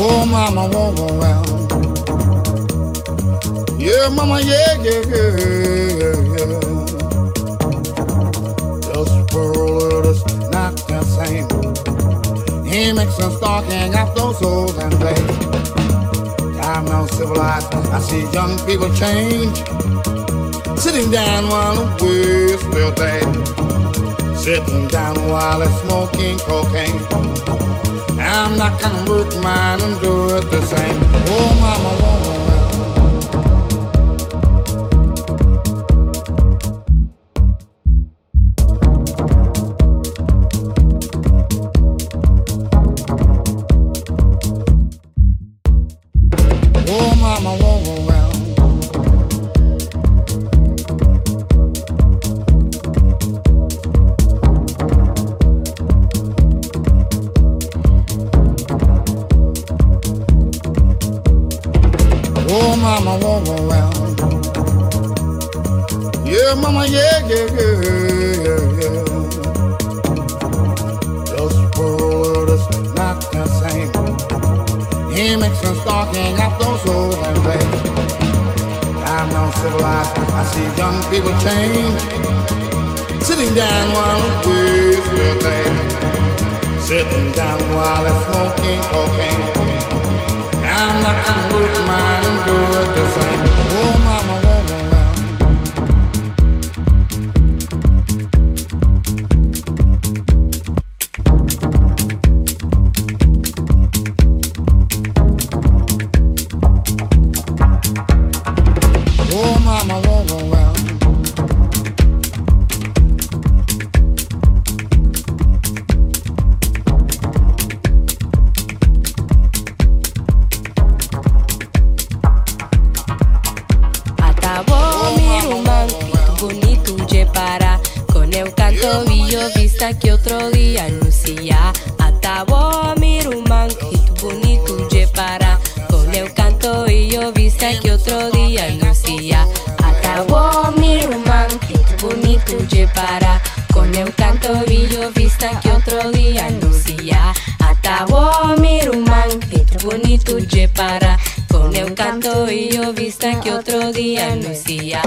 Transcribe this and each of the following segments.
Oh, mama won't go well. Yeah, mama, yeah, yeah, yeah, yeah. Just for a not the same. He makes us talking up those souls and things. I'm now civilized. I see young people change. Sitting down while the wheels still day. Sitting down while they're smoking cocaine. I'm not gonna work mine and do it the same. Oh, mama, mama, woman, well. Yeah, mama, yeah, yeah, yeah, yeah, yeah. This world is not the same. He makes us stalking at those souls and place. I'm now civilized. I see young people change. Sitting down while the waves will play. Sitting down while they're smoking cocaine. I'm not a workman, I'm good to find. vista que outro dia anuncia Atawa miro man, rito bonito de parar. Com eu canto e eu vista que outro dia anuncia Atawa miro man, rito bonito de parar. Com eu canto e eu vista que outro dia anuncia Atawa miro man, rito bonito de parar. Com eu canto e eu vista que outro dia anuncia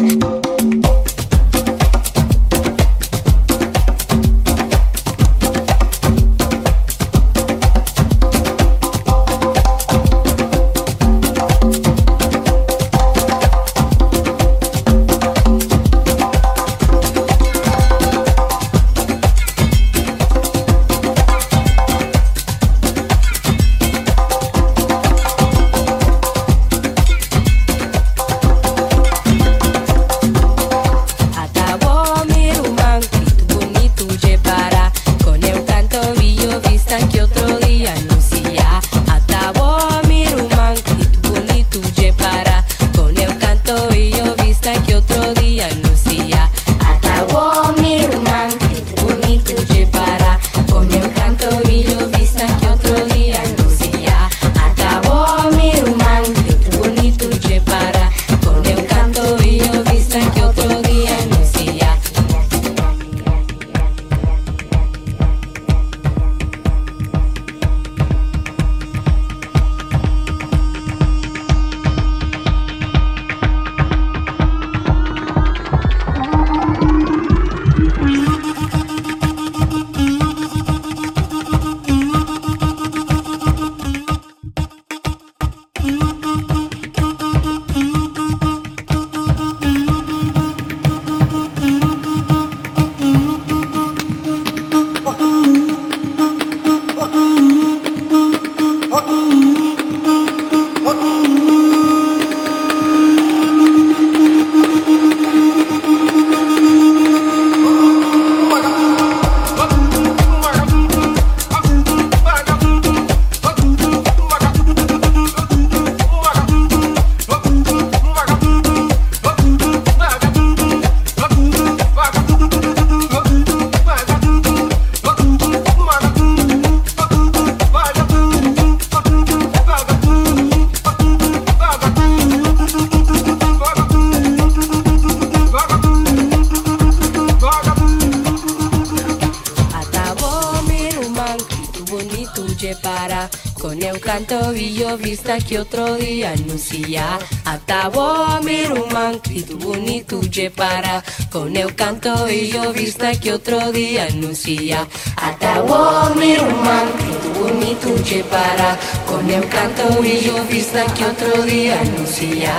que otro día anuncia Atabo miruman kitubuni tuje para Con el canto y yo vista que otro día anuncia Atabo miruman kitubuni tuje para Con el canto y yo vista que otro día anuncia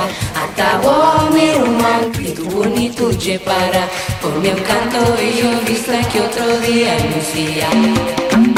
Atabo miruman kitubuni tuje para Con el canto y yo vista que otro día anuncia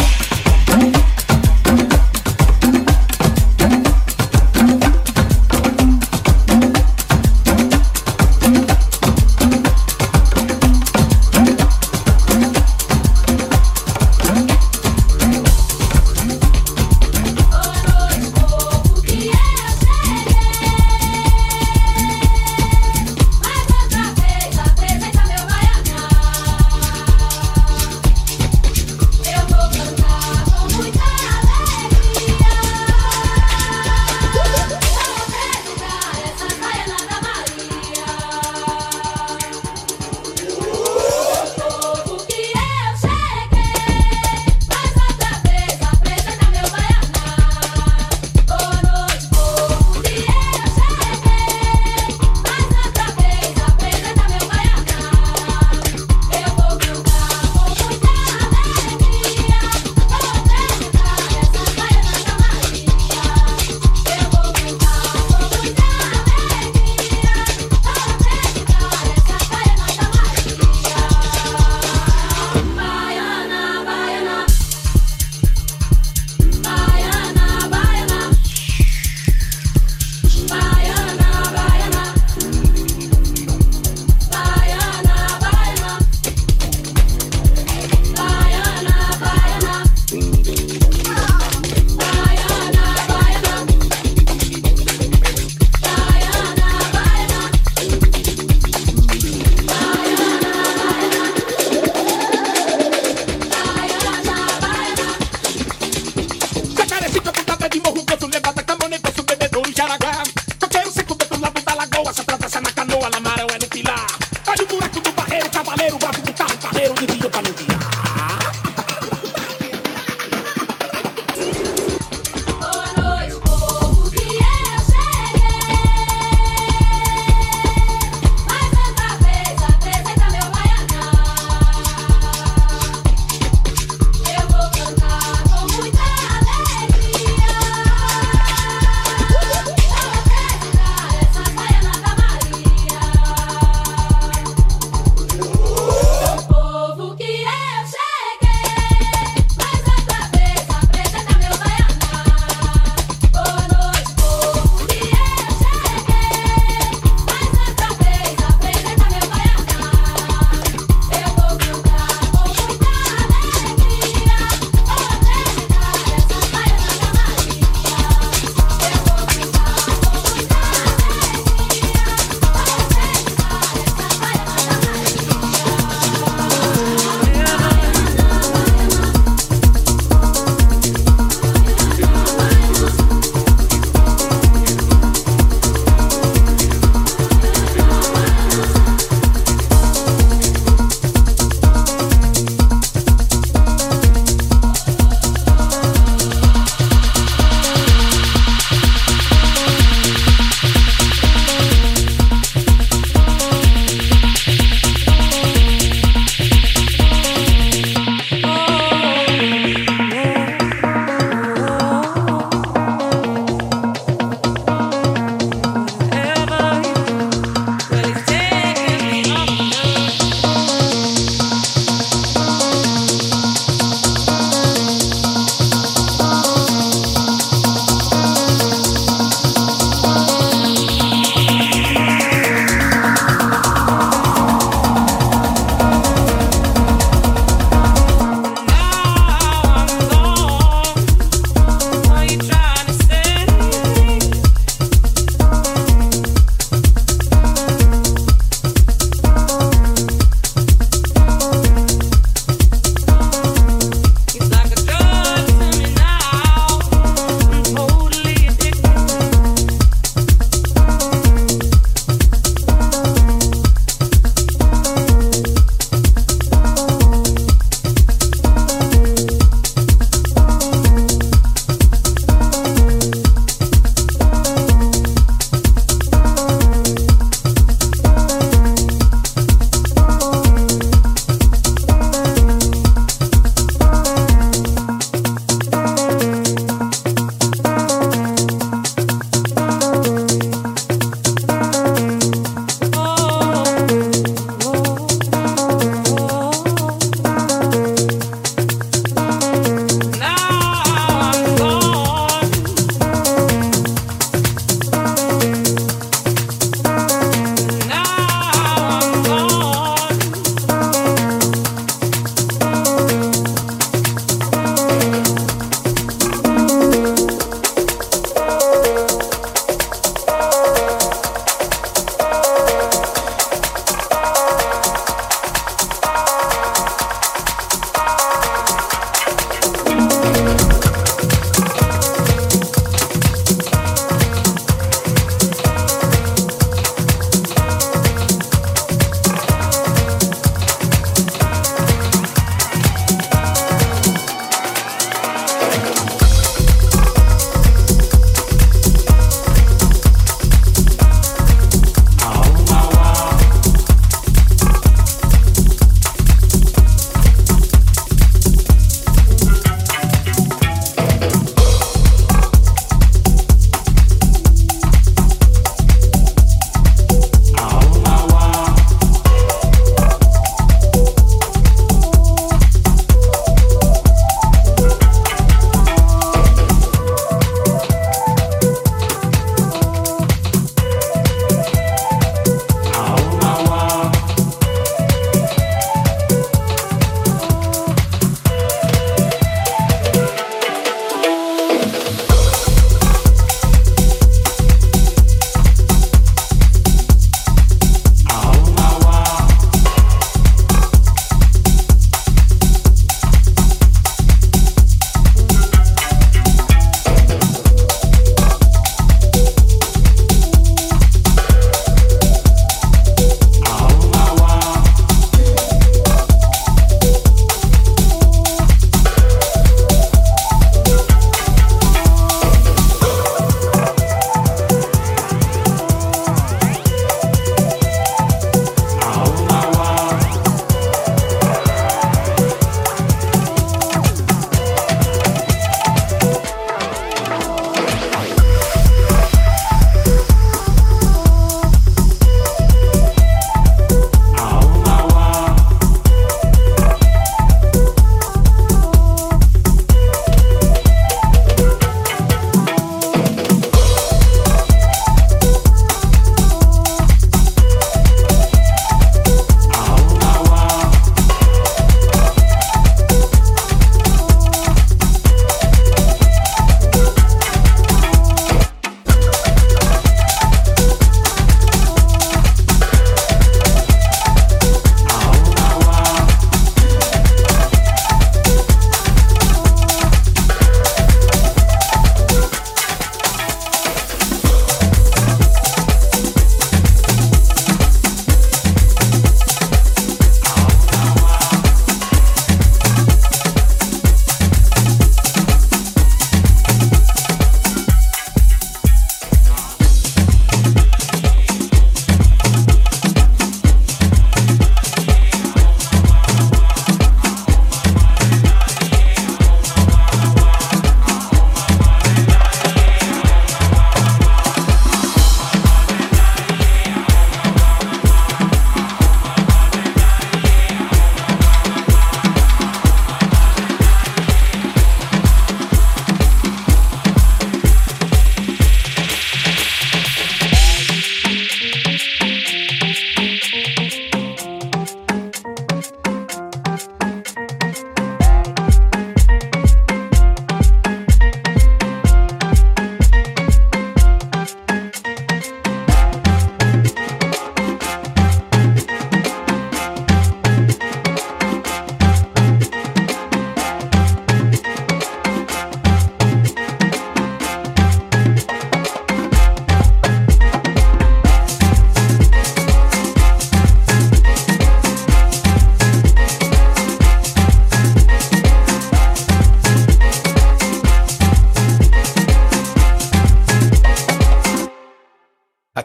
É cavaleiro, braço de carro, carreiro, de vida pra me guiar.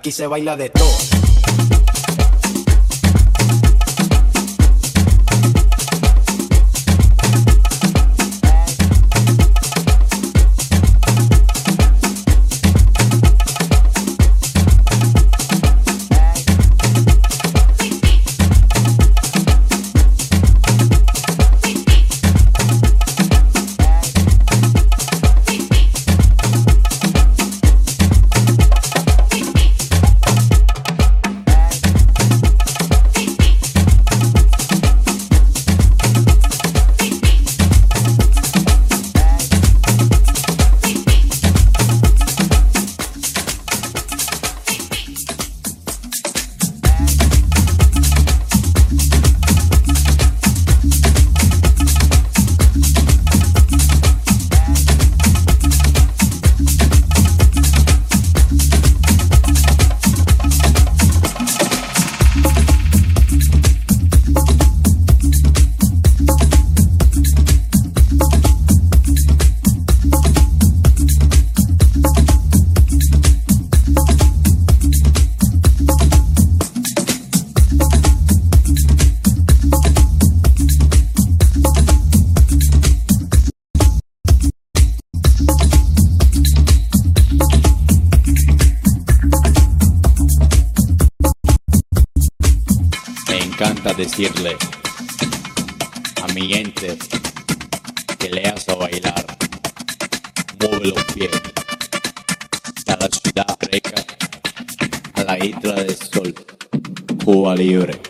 Aquí se baila de todo. Cuba libre.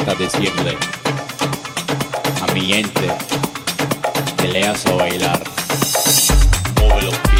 encanta decirle a mi gente que le hace bailar. Mueve los.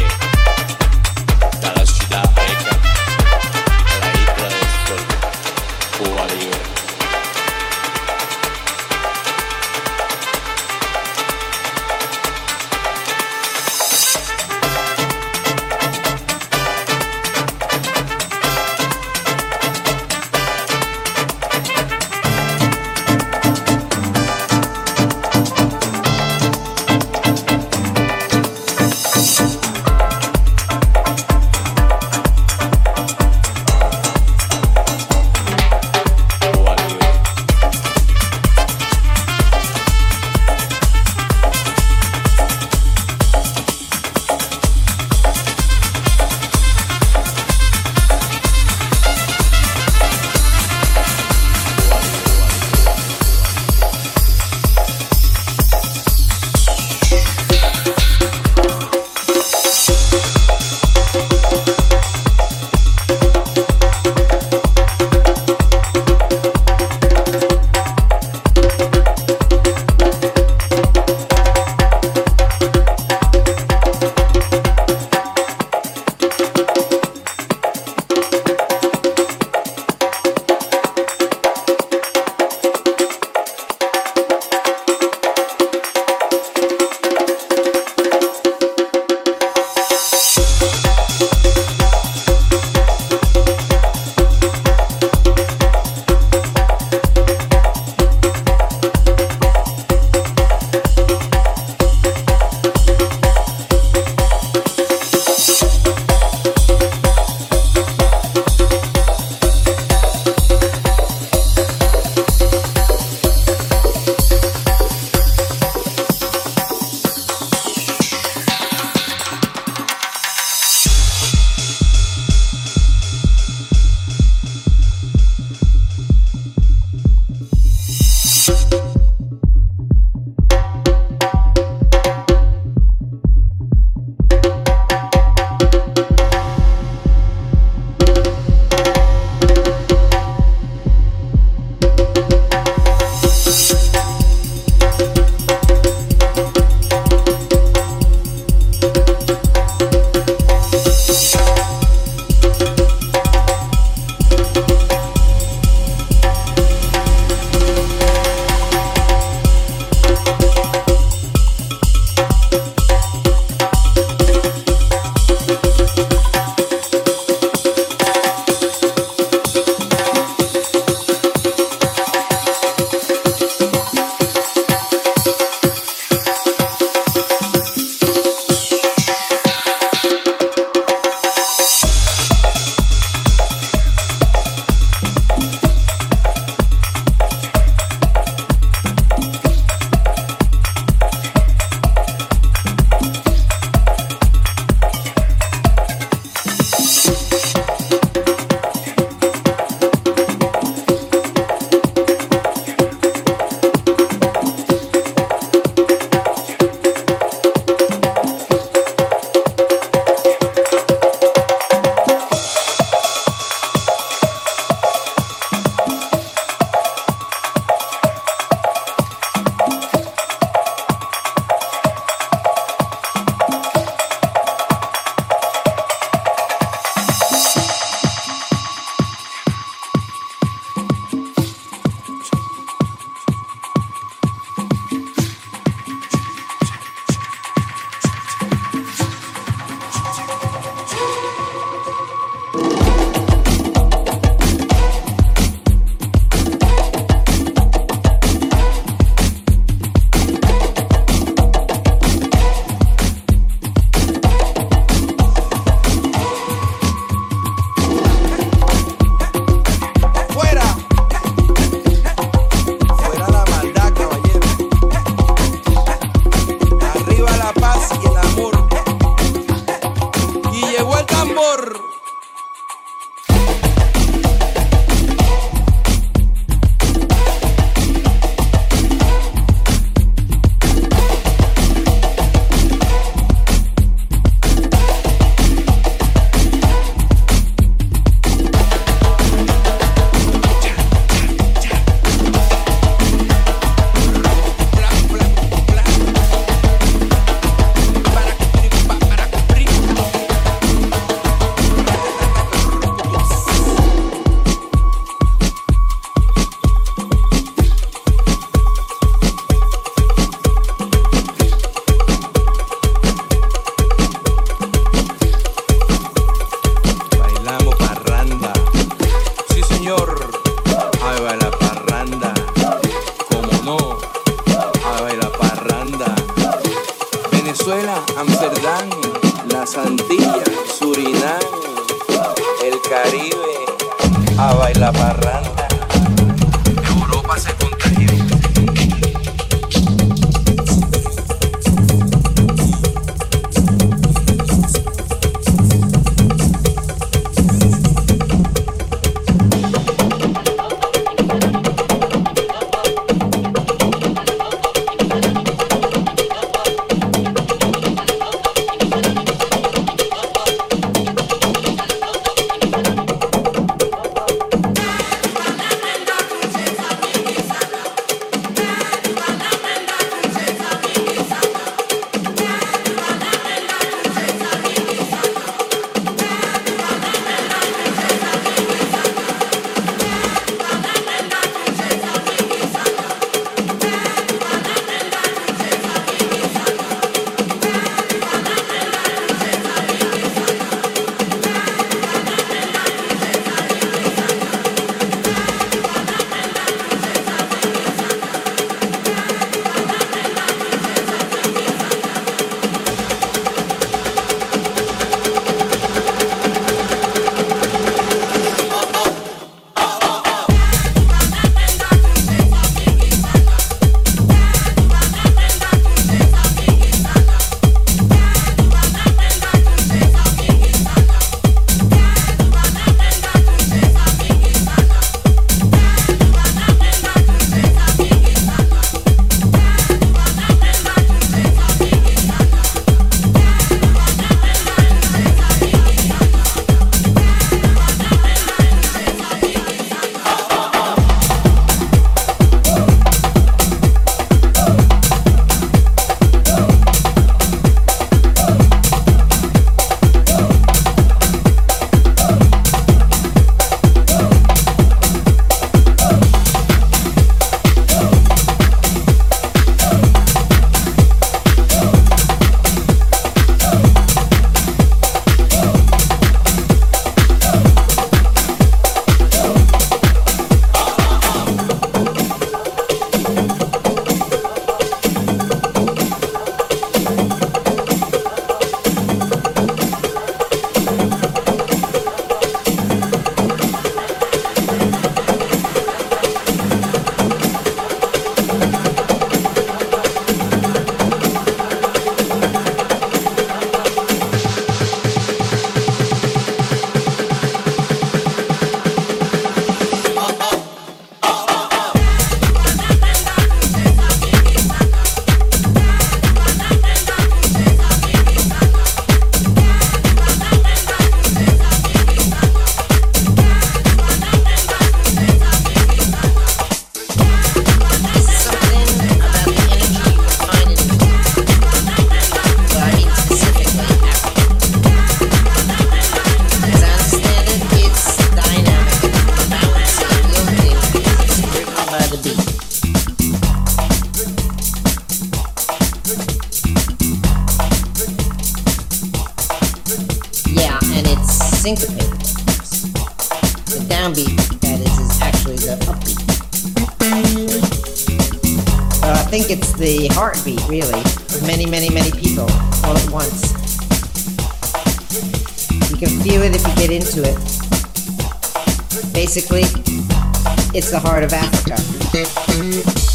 The heart of Africa.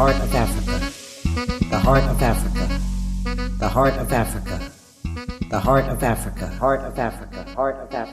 heart of Africa, the heart of Africa, the heart of Africa, the heart of Africa, heart of Africa, heart of Africa.